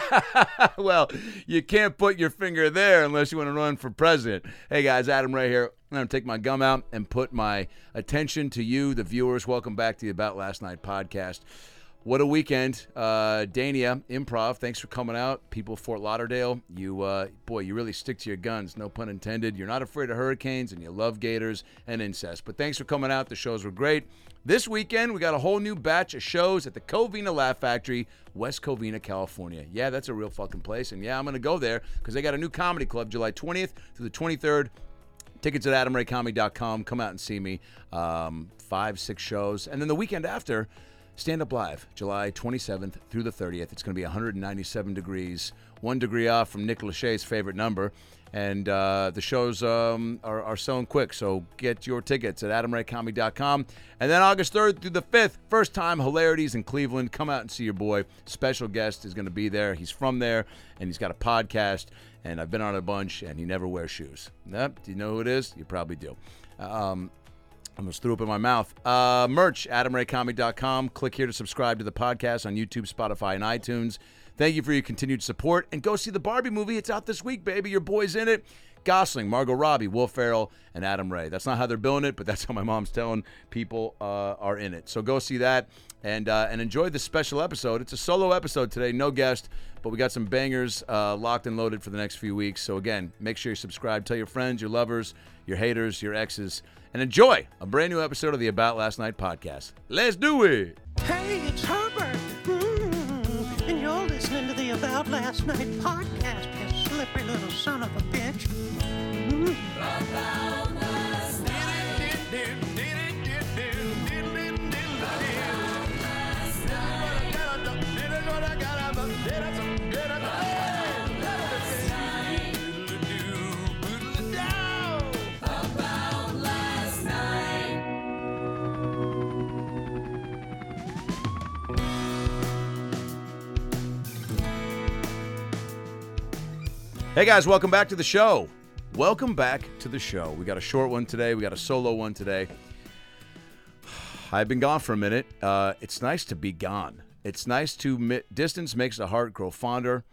well, you can't put your finger there unless you want to run for president. Hey guys, Adam right here. I'm going to take my gum out and put my attention to you, the viewers. Welcome back to the About Last Night podcast. What a weekend. Uh, Dania, improv, thanks for coming out. People of Fort Lauderdale, you, uh, boy, you really stick to your guns, no pun intended. You're not afraid of hurricanes and you love gators and incest. But thanks for coming out. The shows were great. This weekend, we got a whole new batch of shows at the Covina Laugh Factory, West Covina, California. Yeah, that's a real fucking place. And yeah, I'm going to go there because they got a new comedy club July 20th through the 23rd. Tickets at adamraycomedy.com. Come out and see me. Um, five, six shows. And then the weekend after, Stand Up Live, July 27th through the 30th. It's going to be 197 degrees, one degree off from Nick Lachey's favorite number. And uh, the shows um, are, are selling quick, so get your tickets at adamraycomedy.com. And then August 3rd through the 5th, first time hilarities in Cleveland. Come out and see your boy. Special guest is going to be there. He's from there, and he's got a podcast. And I've been on a bunch, and he never wears shoes. Yep. Do you know who it is? You probably do. Um, I almost threw up in my mouth. Uh, merch, adamraycomedy.com. Click here to subscribe to the podcast on YouTube, Spotify, and iTunes. Thank you for your continued support. And go see the Barbie movie. It's out this week, baby. Your boy's in it. Gosling, Margot Robbie, Will Ferrell, and Adam Ray. That's not how they're billing it, but that's how my mom's telling people uh, are in it. So go see that and uh, and enjoy this special episode. It's a solo episode today, no guest, but we got some bangers uh, locked and loaded for the next few weeks. So again, make sure you subscribe. Tell your friends, your lovers, your haters, your exes, and enjoy a brand new episode of the About Last Night podcast. Let's do it. Hey, it's Herbert. Mm, and you're listening to the About Last Night podcast, you slippery little son of a bitch. Mm. Hey guys, welcome back to the show. Welcome back to the show. We got a short one today. We got a solo one today. I've been gone for a minute. Uh, it's nice to be gone. It's nice to mi- distance makes the heart grow fonder.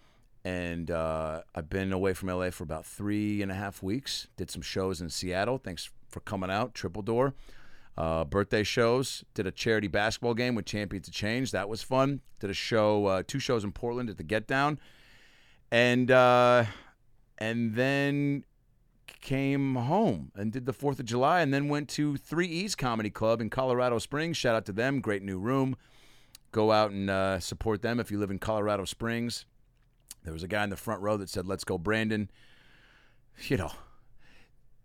And uh, I've been away from LA for about three and a half weeks. Did some shows in Seattle. Thanks for coming out. Triple Door. Uh, birthday shows. Did a charity basketball game with Champions of Change. That was fun. Did a show, uh, two shows in Portland at the Get Down. And uh, and then came home and did the 4th of July and then went to 3 E's Comedy Club in Colorado Springs. Shout out to them. Great new room. Go out and uh, support them if you live in Colorado Springs. There was a guy in the front row that said, Let's go, Brandon. You know,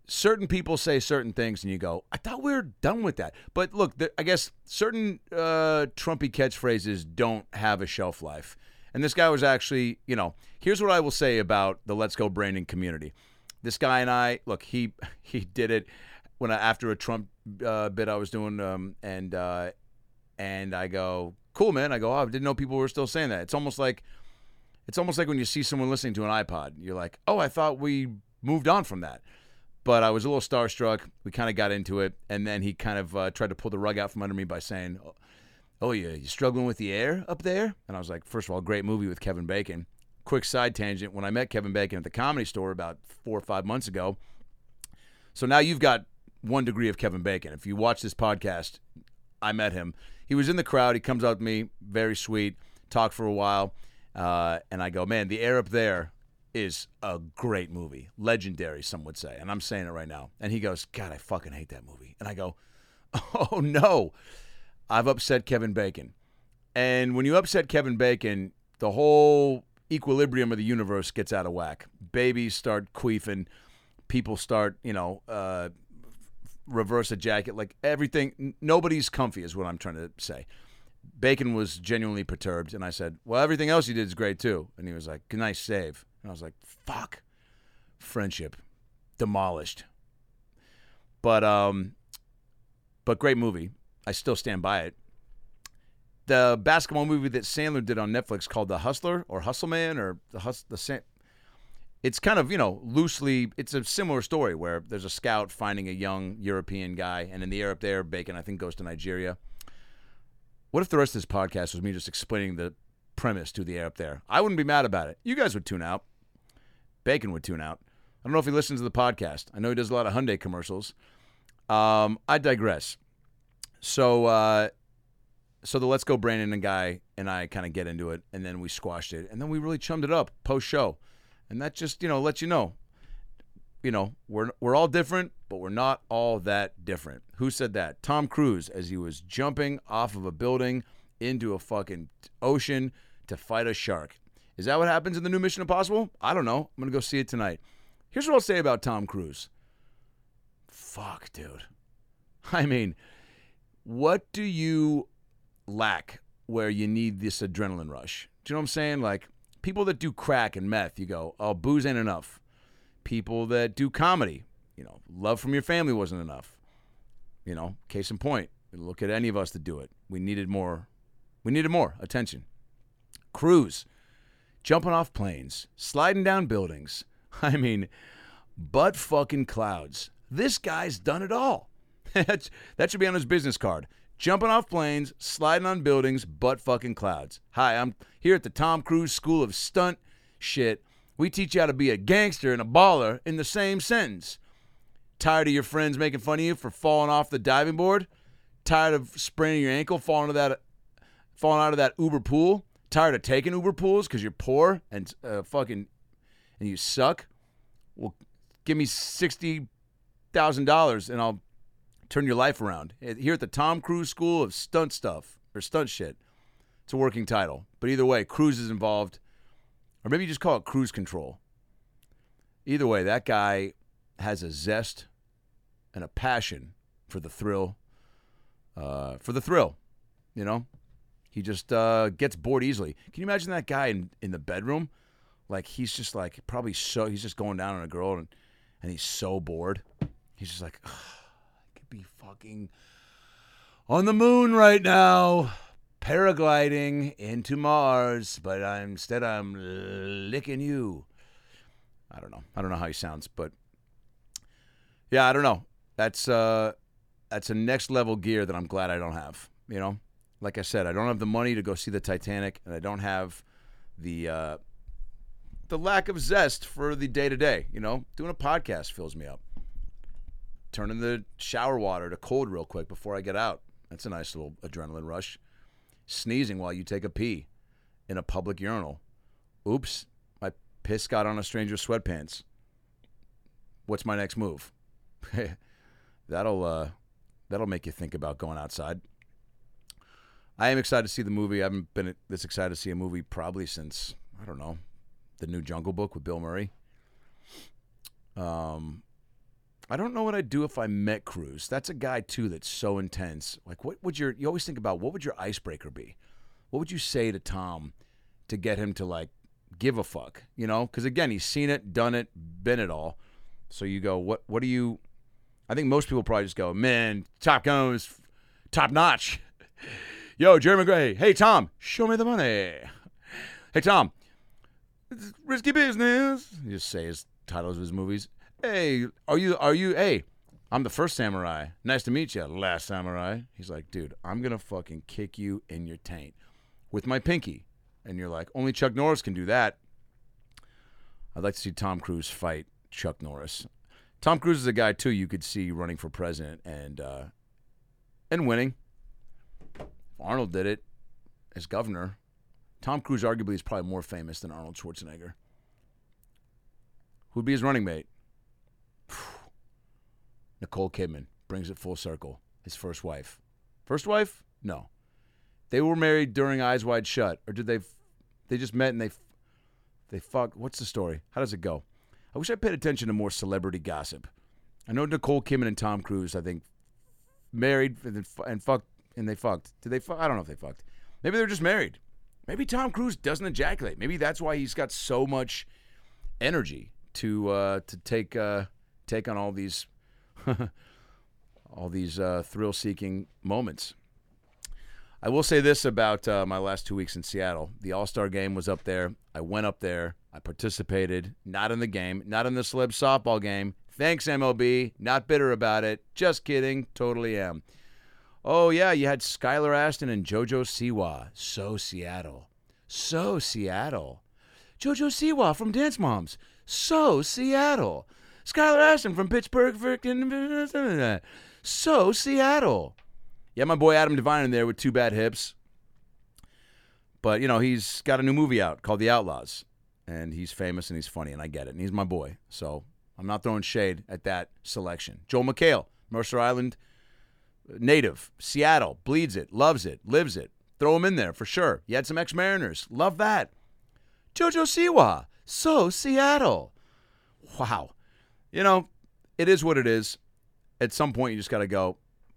certain people say certain things and you go, I thought we were done with that. But look, I guess certain uh, Trumpy catchphrases don't have a shelf life. And this guy was actually, you know, here's what I will say about the Let's Go Brandon community. This guy and I, look, he he did it when I, after a Trump uh, bit I was doing, um, and uh, and I go, cool, man. I go, oh, I didn't know people were still saying that. It's almost like it's almost like when you see someone listening to an iPod, you're like, oh, I thought we moved on from that. But I was a little starstruck. We kind of got into it, and then he kind of uh, tried to pull the rug out from under me by saying, oh, you you struggling with the air up there? And I was like, first of all, great movie with Kevin Bacon. Quick side tangent: when I met Kevin Bacon at the Comedy Store about four or five months ago, so now you've got one degree of Kevin Bacon. If you watch this podcast, I met him. He was in the crowd. He comes up to me, very sweet, talk for a while, uh, and I go, man, the air up there is a great movie, legendary, some would say, and I'm saying it right now. And he goes, God, I fucking hate that movie. And I go, Oh no. I've upset Kevin Bacon. And when you upset Kevin Bacon, the whole equilibrium of the universe gets out of whack. Babies start queefing. People start, you know, uh, reverse a jacket. Like everything, nobody's comfy, is what I'm trying to say. Bacon was genuinely perturbed. And I said, Well, everything else you did is great too. And he was like, Nice save. And I was like, Fuck. Friendship demolished. But, um, but great movie. I still stand by it. The basketball movie that Sandler did on Netflix called The Hustler or Hustleman or the Hus- the San- it's kind of you know loosely it's a similar story where there's a scout finding a young European guy and in the air up there Bacon I think goes to Nigeria. What if the rest of this podcast was me just explaining the premise to the air up there. I wouldn't be mad about it. You guys would tune out. Bacon would tune out. I don't know if he listens to the podcast. I know he does a lot of Hyundai commercials. Um, I digress. So, uh, so the Let's Go Brandon and guy and I kind of get into it, and then we squashed it, and then we really chummed it up post show, and that just you know lets you know, you know we're we're all different, but we're not all that different. Who said that? Tom Cruise as he was jumping off of a building into a fucking ocean to fight a shark. Is that what happens in the new Mission Impossible? I don't know. I'm gonna go see it tonight. Here's what I'll say about Tom Cruise. Fuck, dude. I mean, what do you lack where you need this adrenaline rush? Do you know what I'm saying? Like people that do crack and meth, you go, oh, booze ain't enough. People that do comedy, you know, love from your family wasn't enough. You know, case in point, look at any of us that do it. We needed more. We needed more attention. Cruise, jumping off planes, sliding down buildings. I mean, butt fucking clouds. This guy's done it all. That should be on his business card. Jumping off planes, sliding on buildings, butt fucking clouds. Hi, I'm here at the Tom Cruise School of Stunt Shit. We teach you how to be a gangster and a baller in the same sentence. Tired of your friends making fun of you for falling off the diving board? Tired of spraining your ankle, falling that, falling out of that Uber pool? Tired of taking Uber pools because you're poor and uh, fucking and you suck? Well, give me sixty thousand dollars and I'll turn your life around. Here at the Tom Cruise School of Stunt Stuff or Stunt Shit. It's a working title, but either way, Cruise is involved, or maybe you just call it Cruise Control. Either way, that guy has a zest and a passion for the thrill. Uh, for the thrill, you know, he just uh, gets bored easily. Can you imagine that guy in, in the bedroom? Like he's just like probably so he's just going down on a girl and and he's so bored. He's just like, could be fucking on the moon right now, paragliding into Mars, but I'm instead I'm licking you. I don't know. I don't know how he sounds, but yeah, I don't know. That's uh, that's a next level gear that I'm glad I don't have. You know, like I said, I don't have the money to go see the Titanic, and I don't have the uh, the lack of zest for the day to day. You know, doing a podcast fills me up. Turning the shower water to cold real quick before I get out. That's a nice little adrenaline rush. Sneezing while you take a pee in a public urinal. Oops, my piss got on a stranger's sweatpants. What's my next move? that'll uh, that'll make you think about going outside. I am excited to see the movie. I haven't been this excited to see a movie probably since I don't know the new Jungle Book with Bill Murray. Um, I don't know what I'd do if I met Cruise. That's a guy too that's so intense. Like, what would your you always think about? What would your icebreaker be? What would you say to Tom to get him to like give a fuck? You know, because again, he's seen it, done it, been it all. So you go, what? What do you? I think most people probably just go, man, Top Gun top notch. Yo, Jerry Maguire. Hey, Tom, show me the money. Hey, Tom, risky business. You just say his titles of his movies. Hey, are you? Are you? Hey, I'm the first samurai. Nice to meet you, last samurai. He's like, dude, I'm gonna fucking kick you in your taint with my pinky. And you're like, only Chuck Norris can do that. I'd like to see Tom Cruise fight Chuck Norris. Tom Cruise is a guy too you could see running for president and uh, and winning. Arnold did it as governor. Tom Cruise arguably is probably more famous than Arnold Schwarzenegger. Who'd be his running mate? Nicole Kidman brings it full circle. His first wife. First wife? No. They were married during Eyes Wide Shut, or did they? They just met and they, they fuck. What's the story? How does it go? I wish I paid attention to more celebrity gossip. I know Nicole Kidman and Tom Cruise. I think married and, and fucked and they fucked. Did they fuck? I don't know if they fucked. Maybe they're just married. Maybe Tom Cruise doesn't ejaculate. Maybe that's why he's got so much energy to uh, to take uh, take on all these all these uh, thrill-seeking moments. I will say this about uh, my last two weeks in Seattle. The All Star game was up there. I went up there. I participated, not in the game, not in the celeb softball game. Thanks, MLB. Not bitter about it. Just kidding. Totally am. Oh, yeah, you had Skylar Astin and JoJo Siwa. So Seattle. So Seattle. JoJo Siwa from Dance Moms. So Seattle. Skylar Astin from Pitch Perfect. frickin' So Seattle. Yeah, my boy Adam Devine in there with two bad hips. But, you know, he's got a new movie out called The Outlaws. And he's famous and he's funny, and I get it. And he's my boy. So I'm not throwing shade at that selection. Joel McHale, Mercer Island native, Seattle, bleeds it, loves it, lives it. Throw him in there for sure. You had some ex Mariners. Love that. JoJo Siwa. So Seattle. Wow. You know, it is what it is. At some point you just gotta go,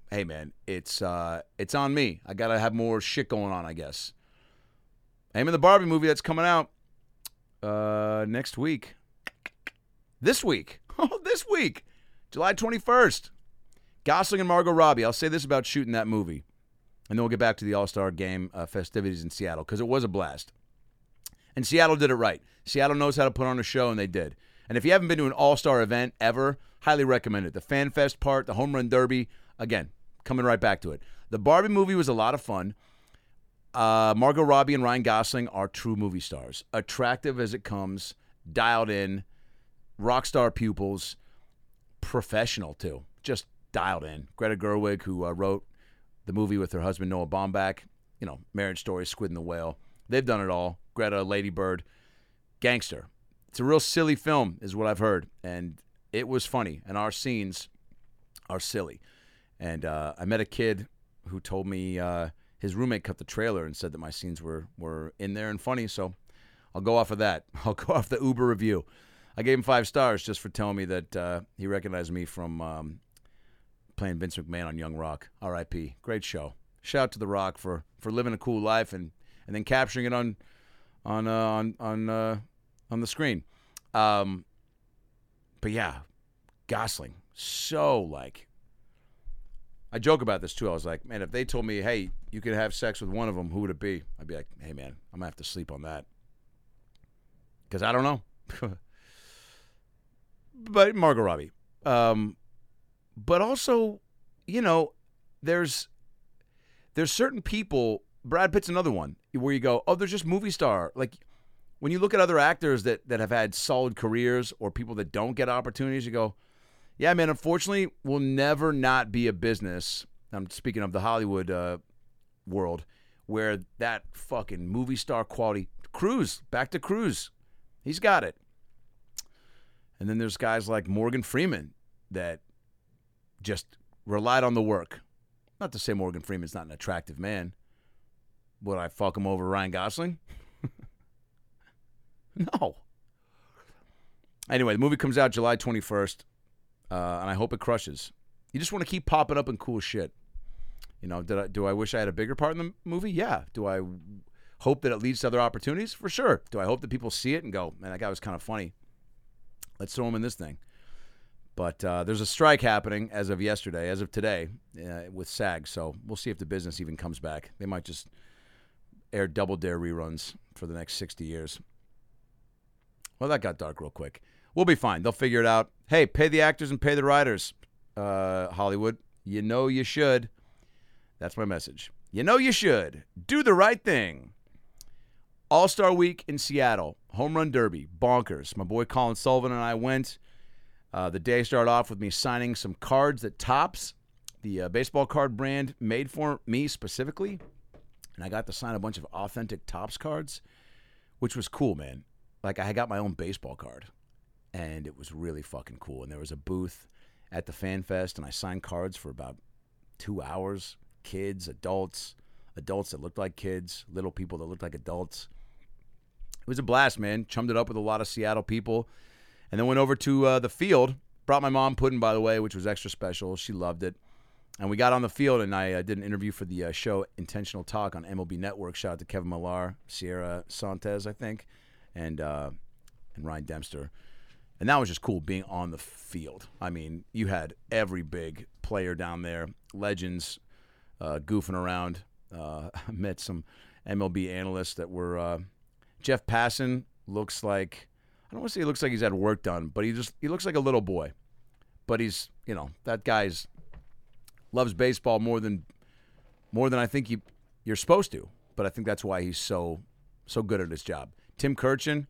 hey man, it's uh it's on me. I gotta have more shit going on, I guess. Aim in the Barbie movie that's coming out uh next week. This week. Oh, this week. July 21st. Gosling and Margot Robbie. I'll say this about shooting that movie. And then we'll get back to the All Star game uh, festivities in Seattle because it was a blast. And Seattle did it right. Seattle knows how to put on a show, and they did. And if you haven't been to an All Star event ever, highly recommend it. The Fan Fest part, the Home Run Derby, again, coming right back to it. The Barbie movie was a lot of fun. Uh, Margot Robbie and Ryan Gosling are true movie stars, attractive as it comes, dialed in, rock star pupils, professional too, just dialed in. Greta Gerwig, who uh, wrote the movie with her husband Noah Baumbach, you know, Marriage Story, Squid and the Whale. They've done it all. Greta, Lady Bird, gangster. It's a real silly film, is what I've heard, and it was funny. And our scenes are silly. And uh, I met a kid who told me uh, his roommate cut the trailer and said that my scenes were were in there and funny. So I'll go off of that. I'll go off the Uber review. I gave him five stars just for telling me that uh, he recognized me from um, playing Vince McMahon on Young Rock. R.I.P. Great show. Shout out to The Rock for for living a cool life and and then capturing it on on uh, on on uh, on the screen. Um, but yeah, Gosling so like. I joke about this too. I was like, man, if they told me, hey, you could have sex with one of them, who would it be? I'd be like, hey, man, I'm gonna have to sleep on that because I don't know. but Margot Robbie. Um, but also, you know, there's there's certain people. Brad Pitt's another one where you go, oh, there's just movie star. Like when you look at other actors that that have had solid careers or people that don't get opportunities, you go, yeah, man. Unfortunately, we'll never not be a business. I'm speaking of the Hollywood uh, world where that fucking movie star quality. Cruise, back to Cruise, he's got it. And then there's guys like Morgan Freeman that just relied on the work. Not to say Morgan Freeman's not an attractive man. Would I fuck him over Ryan Gosling? no. Anyway, the movie comes out July 21st, uh, and I hope it crushes. You just want to keep popping up in cool shit. You know, did I, do I wish I had a bigger part in the movie? Yeah. Do I hope that it leads to other opportunities? For sure. Do I hope that people see it and go, man, that guy was kind of funny? Let's throw him in this thing. But uh, there's a strike happening as of yesterday, as of today, uh, with SAG. So we'll see if the business even comes back. They might just air Double Dare reruns for the next 60 years. Well, that got dark real quick. We'll be fine. They'll figure it out. Hey, pay the actors and pay the writers, uh, Hollywood. You know you should. That's my message. You know you should. Do the right thing. All Star Week in Seattle, Home Run Derby, bonkers. My boy Colin Sullivan and I went. Uh, the day started off with me signing some cards that Topps, the uh, baseball card brand, made for me specifically. And I got to sign a bunch of authentic Topps cards, which was cool, man. Like, I got my own baseball card, and it was really fucking cool. And there was a booth at the Fan Fest, and I signed cards for about two hours. Kids, adults, adults that looked like kids, little people that looked like adults. It was a blast, man. Chummed it up with a lot of Seattle people and then went over to uh, the field. Brought my mom pudding, by the way, which was extra special. She loved it. And we got on the field, and I uh, did an interview for the uh, show Intentional Talk on MLB Network. Shout out to Kevin Millar, Siera Santos, I think, and uh, and Ryan Dempster. And that was just cool being on the field. I mean, you had every big player down there, legends, uh, goofing around. Uh, met some MLB analysts that were. Uh, Jeff Passan looks like I don't want to say he looks like he's had work done, but he just he looks like a little boy. But he's you know that guy's loves baseball more than more than I think you you're supposed to. But I think that's why he's so So good at his job. Tim Kurkjian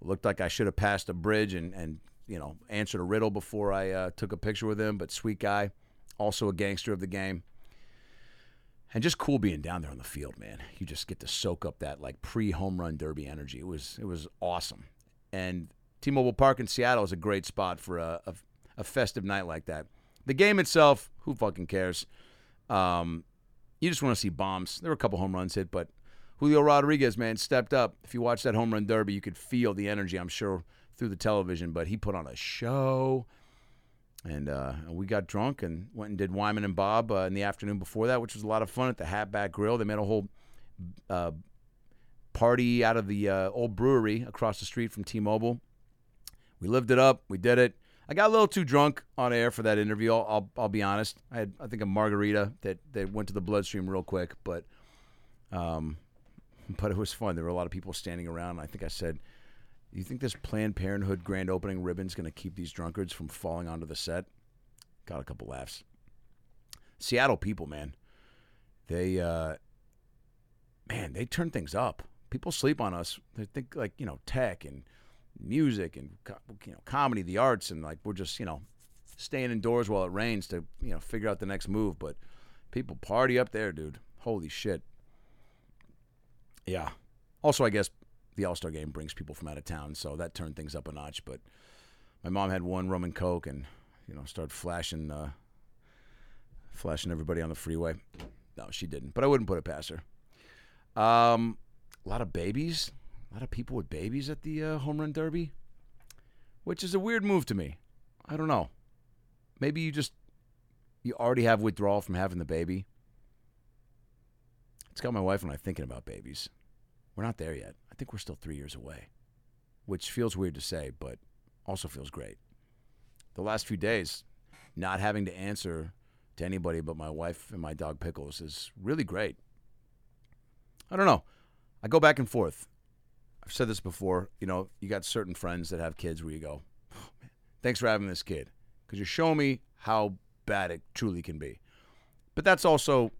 looked like I should have passed a bridge and, and you know, answered a riddle before I uh, took a picture with him, but sweet guy, also a gangster of the game. And just cool being down there on the field, man. You just get to soak up that like pre-home run derby energy. It was it was awesome. And T-Mobile Park in Seattle is a great spot for a, a, a festive night like that. The game itself, who fucking cares? Um, you just want to see bombs. There were a couple home runs hit, but Julio Rodriguez, man, stepped up. If you watch that home run derby, you could feel the energy, I'm sure, through the television. But he put on a show. And uh, we got drunk and went and did Wyman and Bob uh, in the afternoon before that, which was a lot of fun at the Hatback Grill. They made a whole uh, party out of the uh, old brewery across the street from T-Mobile. We lived it up. We did it. I got a little too drunk on air for that interview. I'll, I'll, I'll be honest. I had I think a margarita that that went to the bloodstream real quick, but um, but it was fun. There were a lot of people standing around. I think I said, "You think this Planned Parenthood grand opening ribbon's going to keep these drunkards from falling onto the set?" Got a couple laughs. Seattle people, man, they uh, man they turn things up. People sleep on us. They think like you know tech and music and you know comedy, the arts, and like we're just you know staying indoors while it rains to you know figure out the next move. But people party up there, dude. Holy shit. Yeah. Also, I guess the All Star game brings people from out of town, so that turned things up a notch. But my mom had one rum and coke, and you know started flashing, uh, flashing everybody on the freeway. No, she didn't, but I wouldn't put it past her. Um, a lot of babies. A lot of people with babies at the uh, home run derby, which is a weird move to me. I don't know. Maybe you just you already have withdrawal from having the baby. It's got my wife and I thinking about babies. We're not there yet. I think we're still three years away, which feels weird to say, but also feels great. The last few days, not having to answer to anybody but my wife and my dog Pickles is really great. I don't know. I go back and forth. I've said this before. You know, you got certain friends that have kids where you go, oh, man, thanks for having this kid because you're showing me how bad it truly can be. But that's also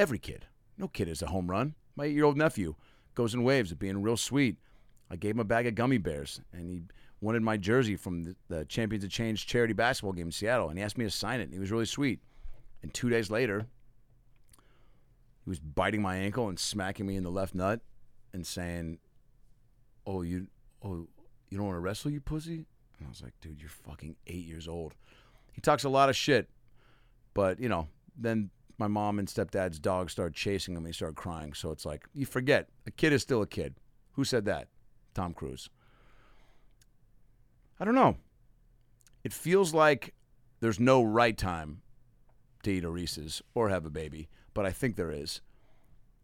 every kid. No kid is a home run. My eight year old nephew goes in waves of being real sweet. I gave him a bag of gummy bears, and he wanted my jersey from the, the Champions of Change charity basketball game in Seattle, and he asked me to sign it, and he was really sweet. And two days later, he was biting my ankle and smacking me in the left nut and saying, "Oh, you, oh, you don't want to wrestle, you pussy." And I was like, "Dude, you're fucking eight years old." He talks a lot of shit, but you know, then my mom and stepdad's dog started chasing him he started crying. So it's like you forget a kid is still a kid. Who said that? Tom Cruise. I don't know. It feels like there's no right time to eat a Reese's or have a baby, but I think there is.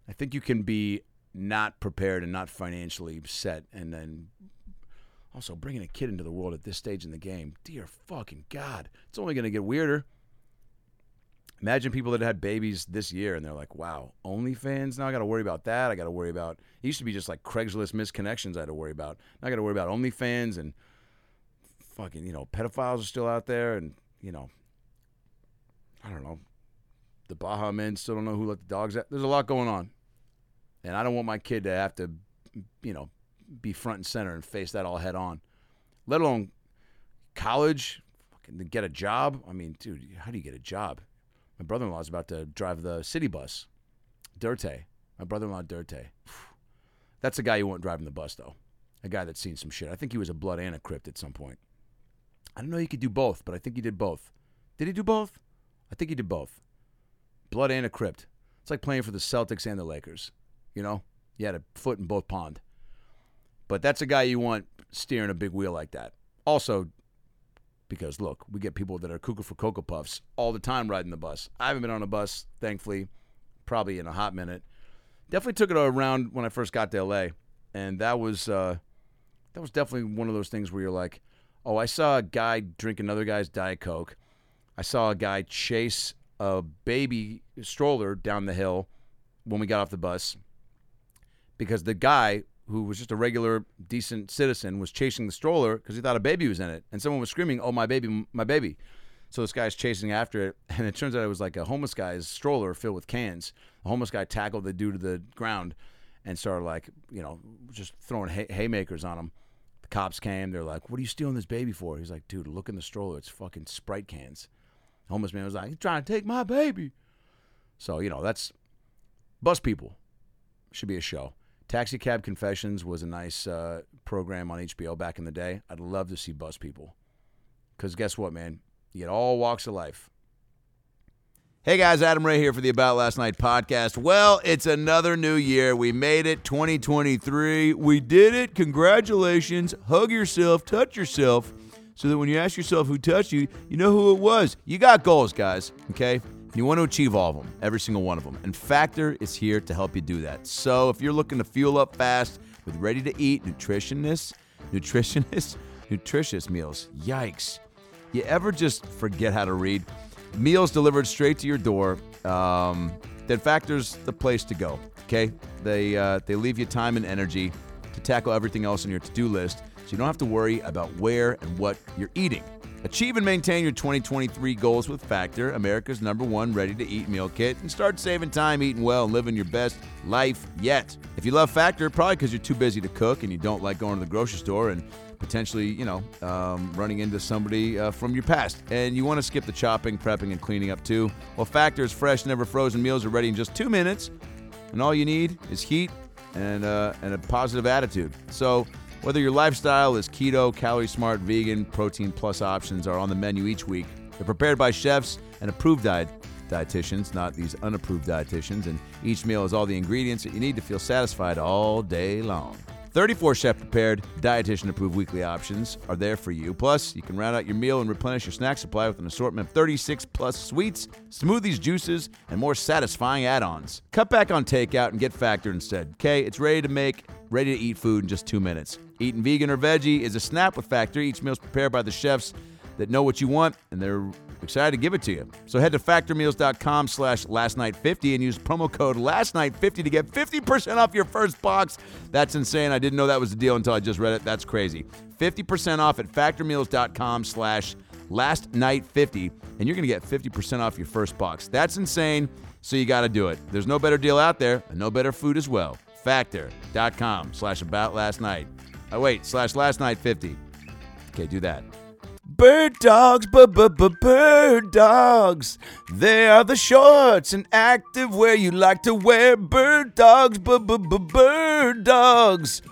I think you can be not prepared and not financially set, and then also bringing a kid into the world at this stage in the game. Dear fucking God, it's only going to get weirder. Imagine people that had babies this year and they're like, wow, OnlyFans? Now I got to worry about that. I got to worry about. It used to be just like Craigslist misconnections I had to worry about. Now I got to worry about OnlyFans and fucking, you know, pedophiles are still out there and, you know, I don't know. The Baha Men still don't know who let the dogs out. There's a lot going on. And I don't want my kid to have to, you know, be front and center and face that all head on, let alone college, fucking get a job. I mean, dude, how do you get a job? My brother in law is about to drive the city bus, Dirte. My brother in law, Dirte. That's a guy you want driving the bus, though. A guy that's seen some shit. I think he was a blood and a Crip at some point. I don't know he could do both, but I think he did both. Did he do both? I think he did both. Blood and a Crip. It's like playing for the Celtics and the Lakers. You know, you had a foot in both pond. But that's a guy you want steering a big wheel like that. Also, because look, we get people that are cuckoo for Cocoa Puffs all the time riding the bus. I haven't been on a bus, thankfully, probably in a hot minute. Definitely took it around when I first got to LA, and that was uh, that was definitely one of those things where you're like, oh, I saw a guy drink another guy's Diet Coke. I saw a guy chase a baby stroller down the hill when we got off the bus because the guy who was just a regular, decent citizen, was chasing the stroller because he thought a baby was in it, and someone was screaming, "Oh, my baby, my baby!" So this guy's chasing after it, and it turns out it was like a homeless guy's stroller filled with cans. The homeless guy tackled the dude to the ground, and started like you know just throwing hay- haymakers on him. The cops came. They're like, "What are you stealing this baby for?" He's like, "Dude, look in the stroller. It's fucking Sprite cans." homeless man was like, "He's trying to take my baby." So you know that's bus people should be a show. Taxi Cab Confessions was a nice uh, program on HBO back in the day. I'd love to see bus people because guess what, man? You get all walks of life. Hey guys, Adam Ray here for the About Last Night podcast. Well, it's another new year. We made it 2023. We did it. Congratulations. Hug yourself, touch yourself, so that when you ask yourself who touched you, you know who it was. You got goals, guys, okay? You want to achieve all of them, every single one of them. And Factor is here to help you do that. So if you're looking to fuel up fast with ready to eat nutritionists, nutritionists, nutritious meals, yikes. You ever just forget how to read? Meals delivered straight to your door. Um, then Factor's the place to go. Okay, they uh, they leave you time and energy to tackle everything else on your to-do list, so you don't have to worry about where and what you're eating. Achieve and maintain your 2023 goals with Factor, America's number one ready-to-eat meal kit, and start saving time eating well and living your best life yet. If you love Factor, probably because you're too busy to cook and you don't like going to the grocery store and potentially, you know, um, running into somebody uh, from your past. And you want to skip the chopping, prepping, and cleaning up too. Well, Factor's fresh, never frozen meals are ready in just two minutes, and all you need is heat and uh, and a positive attitude. So. Whether your lifestyle is keto, calorie smart, vegan, protein plus options are on the menu each week. They're prepared by chefs and approved diet dietitians, not these unapproved dietitians, and each meal has all the ingredients that you need to feel satisfied all day long. 34 chef prepared, dietitian approved weekly options are there for you. Plus, you can round out your meal and replenish your snack supply with an assortment of 36 plus sweets, smoothies, juices, and more satisfying add ons. Cut back on takeout and get Factor instead. Okay, it's ready to make, ready to eat food in just two minutes. Eating vegan or veggie is a snap with Factor. Each meal is prepared by the chefs that know what you want, and they're excited to give it to you. So head to factormeals.com slash lastnight50 and use promo code lastnight50 to get 50% off your first box. That's insane. I didn't know that was the deal until I just read it. That's crazy. 50% off at factormeals.com slash lastnight50, and you're going to get 50% off your first box. That's insane, so you got to do it. There's no better deal out there, and no better food as well. Factor.com slash about last night. Oh, wait, slash last night 50. Okay, do that. Bird dogs, b b b bird dogs. They are the shorts and active wear you like to wear. Bird dogs, b b b bird dogs.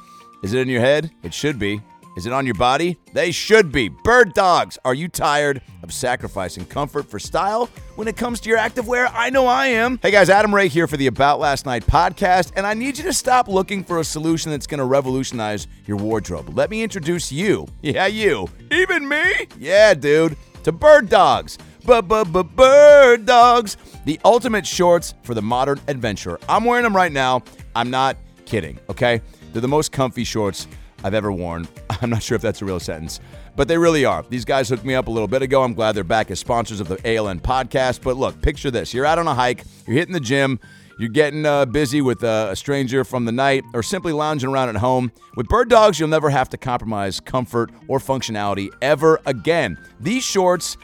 Is it in your head? It should be. Is it on your body? They should be. Bird dogs. Are you tired of sacrificing comfort for style when it comes to your activewear? I know I am. Hey guys, Adam Ray here for the About Last Night podcast, and I need you to stop looking for a solution that's going to revolutionize your wardrobe. Let me introduce you. Yeah, you. Even me? Yeah, dude. To Bird Dogs. Bird Dogs. The ultimate shorts for the modern adventurer. I'm wearing them right now. I'm not kidding, okay? They're the most comfy shorts I've ever worn. I'm not sure if that's a real sentence, but they really are. These guys hooked me up a little bit ago. I'm glad they're back as sponsors of the ALN podcast. But look, picture this you're out on a hike, you're hitting the gym. You're getting uh, busy with uh, a stranger from the night or simply lounging around at home. With Bird Dogs, you'll never have to compromise comfort or functionality ever again. These shorts,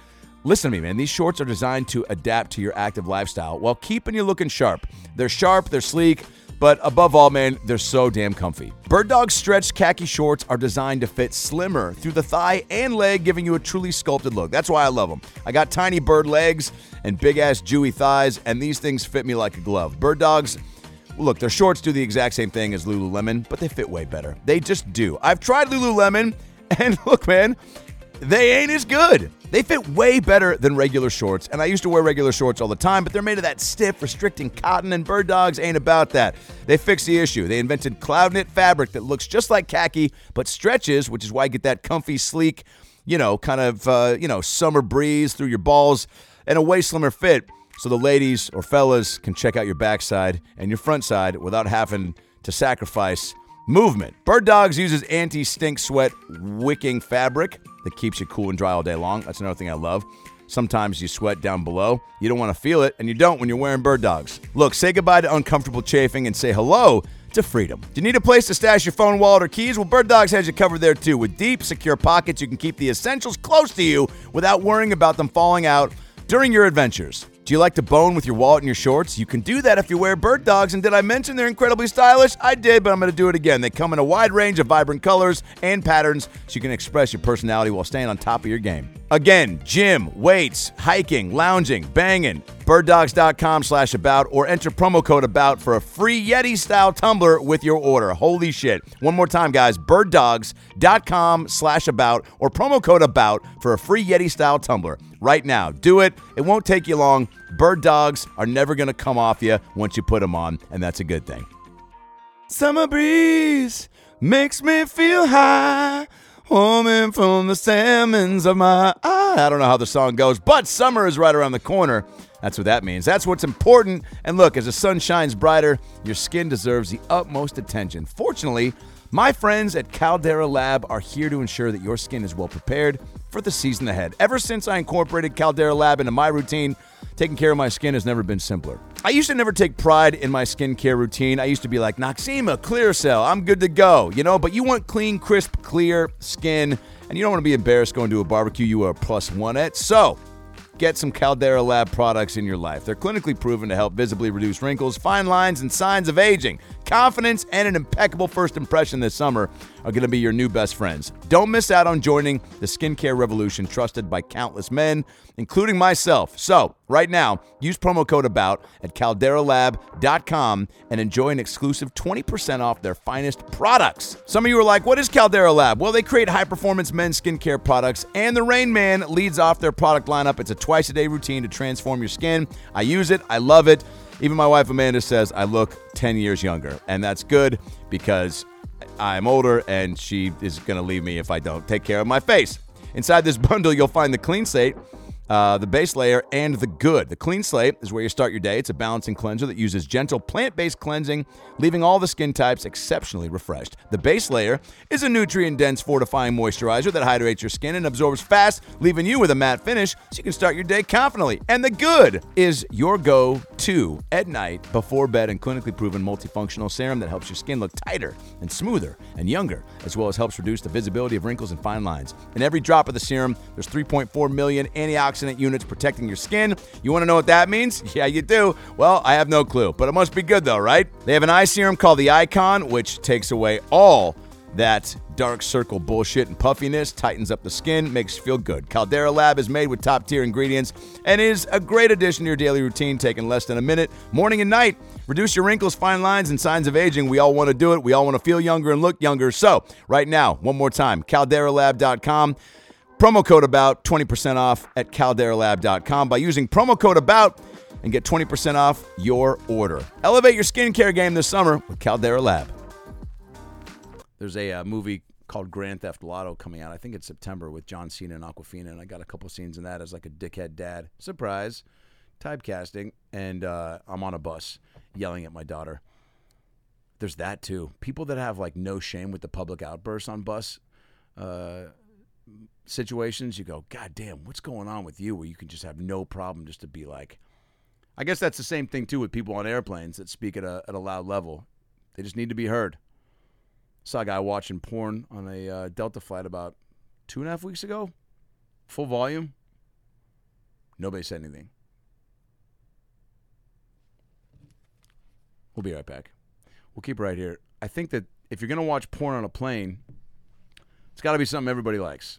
listen to me, man, these shorts are designed to adapt to your active lifestyle while keeping you looking sharp. They're sharp, they're sleek, but above all, man, they're so damn comfy. Bird Dog's stretched khaki shorts are designed to fit slimmer through the thigh and leg, giving you a truly sculpted look. That's why I love them. I got tiny bird legs and big ass Jewy thighs, and these things fit me like a glove. Bird Dogs. Look, their shorts do the exact same thing as Lululemon, but they fit way better. They just do. I've tried Lululemon, and look, man, they ain't as good. They fit way better than regular shorts, and I used to wear regular shorts all the time, but they're made of that stiff, restricting cotton, and Bird Dogs ain't about that. They fixed the issue. They invented cloud knit fabric that looks just like khaki, but stretches, which is why you get that comfy, sleek, you know, kind of, uh, you know, summer breeze through your balls, and a way slimmer fit, so the ladies or fellas can check out your backside and your front side without having to sacrifice movement. Bird Dogs uses anti stink sweat wicking fabric that keeps you cool and dry all day long. That's another thing I love. Sometimes you sweat down below. You don't want to feel it, and you don't when you're wearing bird dogs. Look, say goodbye to uncomfortable chafing and say hello to freedom. Do you need a place to stash your phone, wallet, or keys? Well, Bird Dogs has you covered there too. With deep, secure pockets, you can keep the essentials close to you without worrying about them falling out during your adventures. Do you like to bone with your wallet and your shorts? You can do that if you wear bird dogs. And did I mention they're incredibly stylish? I did, but I'm going to do it again. They come in a wide range of vibrant colors and patterns so you can express your personality while staying on top of your game. Again, gym, weights, hiking, lounging, banging. Birddogs.com slash about or enter promo code about for a free Yeti style tumbler with your order. Holy shit. One more time, guys. Birddogs.com slash about or promo code about for a free Yeti style tumbler right now. Do it. It won't take you long. Bird dogs are never going to come off you once you put them on, and that's a good thing. Summer breeze makes me feel high. Homing from the salmons of my eye. I don't know how the song goes, but summer is right around the corner. That's what that means. That's what's important. And look, as the sun shines brighter, your skin deserves the utmost attention. Fortunately, my friends at Caldera Lab are here to ensure that your skin is well prepared for the season ahead. Ever since I incorporated Caldera Lab into my routine, taking care of my skin has never been simpler. I used to never take pride in my skincare routine. I used to be like, Noxzema, Clear Cell, I'm good to go, you know, but you want clean, crisp, clear skin, and you don't want to be embarrassed going to a barbecue you are plus one at. So, get some Caldera Lab products in your life. They're clinically proven to help visibly reduce wrinkles, fine lines, and signs of aging. Confidence and an impeccable first impression this summer are going to be your new best friends. Don't miss out on joining the skincare revolution trusted by countless men, including myself. So, right now, use promo code ABOUT at calderalab.com and enjoy an exclusive 20% off their finest products. Some of you are like, what is Caldera Lab? Well, they create high performance men's skincare products, and the Rain Man leads off their product lineup. It's a twice a day routine to transform your skin. I use it, I love it. Even my wife Amanda says I look 10 years younger, and that's good because I'm older and she is going to leave me if I don't take care of my face. Inside this bundle, you'll find the Clean Slate, uh, the base layer, and the good. The Clean Slate is where you start your day. It's a balancing cleanser that uses gentle plant based cleansing, leaving all the skin types exceptionally refreshed. The base layer is a nutrient dense fortifying moisturizer that hydrates your skin and absorbs fast, leaving you with a matte finish so you can start your day confidently. And the good is your go to at night before bed and clinically proven multifunctional serum that helps your skin look tighter and smoother and younger, as well as helps reduce the visibility of wrinkles and fine lines. In every drop of the serum, there's 3.4 million antioxidant units protecting your skin. You want to know what that means? Yeah, you do. Well, I have no clue, but it must be good though, right? They have an eye serum called the Icon, which takes away all that dark circle bullshit and puffiness, tightens up the skin, makes you feel good. Caldera Lab is made with top tier ingredients and is a great addition to your daily routine, taking less than a minute, morning and night. Reduce your wrinkles, fine lines, and signs of aging. We all want to do it. We all want to feel younger and look younger. So, right now, one more time, calderalab.com. Promo code about 20% off at calderalab.com by using promo code about and get 20% off your order. Elevate your skincare game this summer with Caldera Lab. There's a uh, movie called Grand Theft Lotto coming out. I think it's September with John Cena and Awkwafina, and I got a couple scenes in that as like a dickhead dad. Surprise, typecasting, and uh, I'm on a bus yelling at my daughter. There's that too. People that have like no shame with the public outbursts on bus uh, situations, you go, God damn, what's going on with you? Where you can just have no problem just to be like. I guess that's the same thing too with people on airplanes that speak at a at a loud level. They just need to be heard. Saw a guy watching porn on a uh, Delta flight about two and a half weeks ago, full volume. Nobody said anything. We'll be right back. We'll keep right here. I think that if you're gonna watch porn on a plane, it's got to be something everybody likes.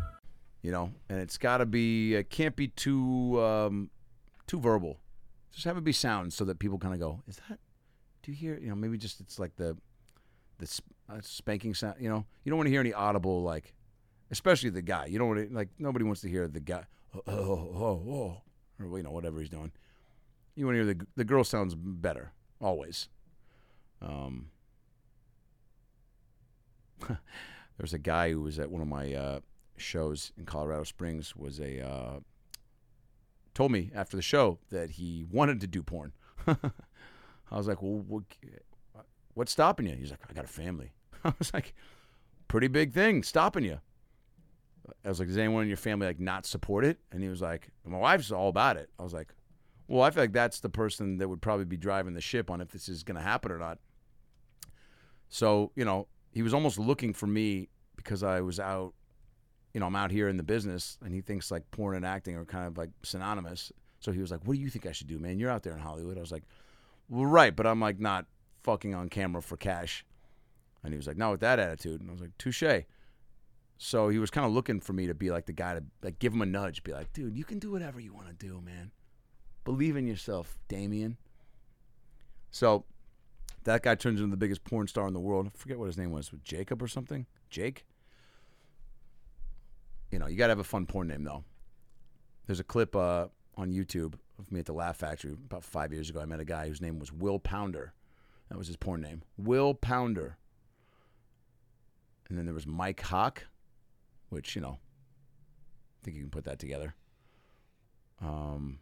You know, and it's got to be it can't be too um, too verbal. Just have it be sound so that people kind of go, "Is that? Do you hear? You know, maybe just it's like the the uh, spanking sound. You know, you don't want to hear any audible like, especially the guy. You don't want to like nobody wants to hear the guy, oh, oh, oh, oh, or you know whatever he's doing. You want to hear the the girl sounds better always. Um, there's a guy who was at one of my uh, shows in Colorado Springs was a uh, told me after the show that he wanted to do porn. I was like, well, what, what's stopping you? He's like, I got a family. I was like, pretty big thing stopping you. I was like, does anyone in your family like not support it? And he was like, my wife's all about it. I was like, well, I feel like that's the person that would probably be driving the ship on if this is going to happen or not. So, you know, he was almost looking for me because I was out, you know, I'm out here in the business and he thinks like porn and acting are kind of like synonymous. So he was like, what do you think I should do, man? You're out there in Hollywood. I was like, well, right, but I'm like not fucking on camera for cash. And he was like, not with that attitude. And I was like, touche. So he was kind of looking for me to be like the guy to like give him a nudge, be like, dude, you can do whatever you want to do, man. Believe in yourself, Damien. So that guy turns into the biggest porn star in the world. I forget what his name was, with Jacob or something. Jake. You know, you gotta have a fun porn name though. There's a clip uh, on YouTube of me at the Laugh Factory about five years ago. I met a guy whose name was Will Pounder. That was his porn name, Will Pounder. And then there was Mike Hawk, which you know, I think you can put that together. Um,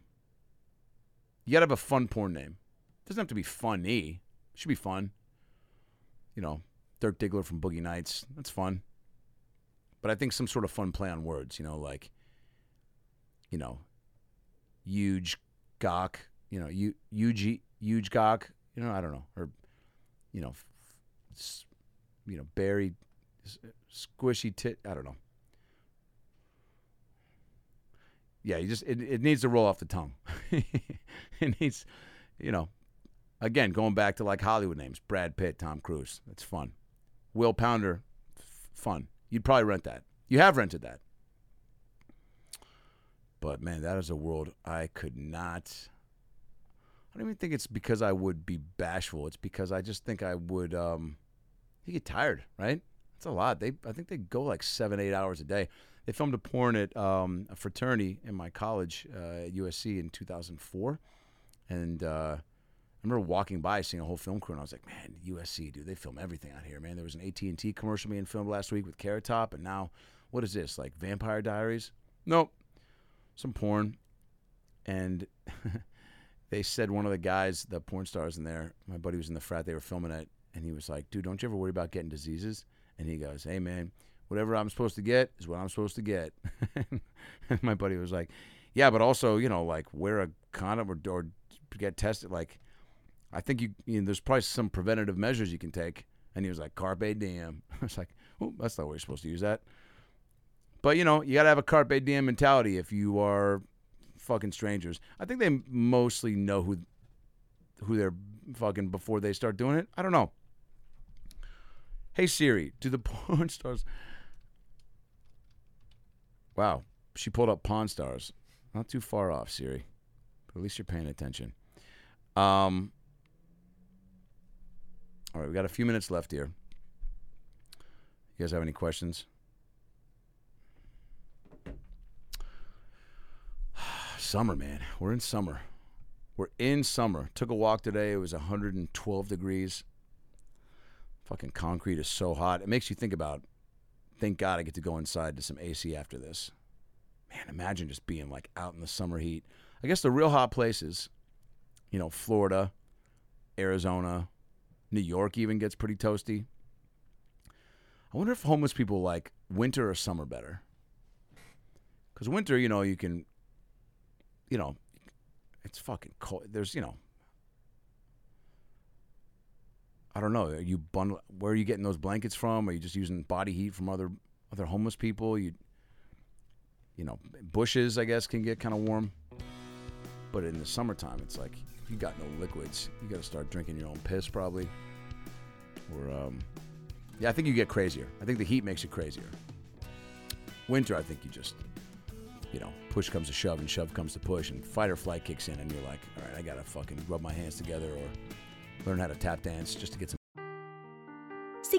you gotta have a fun porn name. It doesn't have to be funny. It should be fun. You know, Dirk Diggler from Boogie Nights. That's fun. But I think some sort of fun play on words. You know, like, you know, huge gawk. You know, you huge huge gawk. You know, I don't know, or you know, s- you know, berry, squishy tit. I don't know. Yeah, you just it, it needs to roll off the tongue. it needs, you know, again going back to like Hollywood names: Brad Pitt, Tom Cruise. That's fun. Will Pounder, f- fun. You'd probably rent that. You have rented that. But man, that is a world I could not. I don't even think it's because I would be bashful. It's because I just think I would. Um, you get tired, right? That's a lot. They, I think they go like seven, eight hours a day. They filmed a porn at um, a fraternity in my college uh, at USC in 2004, and uh, I remember walking by, seeing a whole film crew, and I was like, "Man, USC, dude, they film everything out here, man." There was an AT and T commercial being filmed last week with Carrot Top, and now, what is this? Like Vampire Diaries? Nope, some porn, and they said one of the guys, the porn stars in there, my buddy was in the frat they were filming it, and he was like, "Dude, don't you ever worry about getting diseases?" And he goes, "Hey, man." Whatever I'm supposed to get is what I'm supposed to get. and my buddy was like, "Yeah, but also, you know, like wear a condom or, or get tested. Like, I think you, you know, there's probably some preventative measures you can take. And he was like, Carpe diem. I was like, oh, that's not where you're supposed to use that. But, you know, you got to have a Carpe diem mentality if you are fucking strangers. I think they mostly know who who they're fucking before they start doing it. I don't know. Hey Siri, do the porn stars. Wow, she pulled up Pawn Stars. Not too far off, Siri. But at least you're paying attention. Um, all right, we got a few minutes left here. You guys have any questions? summer, man. We're in summer. We're in summer. Took a walk today. It was 112 degrees. Fucking concrete is so hot. It makes you think about, thank God I get to go inside to some AC after this. Man, imagine just being like out in the summer heat. I guess the real hot places, you know, Florida, Arizona, New York even gets pretty toasty. I wonder if homeless people like winter or summer better. Because winter, you know, you can, you know, it's fucking cold. There's, you know, I don't know. Are you bundle? Where are you getting those blankets from? Are you just using body heat from other other homeless people? You, you know, bushes I guess can get kind of warm. But in the summertime, it's like you got no liquids, you got to start drinking your own piss probably. Or, um, yeah, I think you get crazier. I think the heat makes you crazier. Winter, I think you just, you know, push comes to shove and shove comes to push, and fight or flight kicks in, and you're like, all right, I gotta fucking rub my hands together or learn how to tap dance just to get some.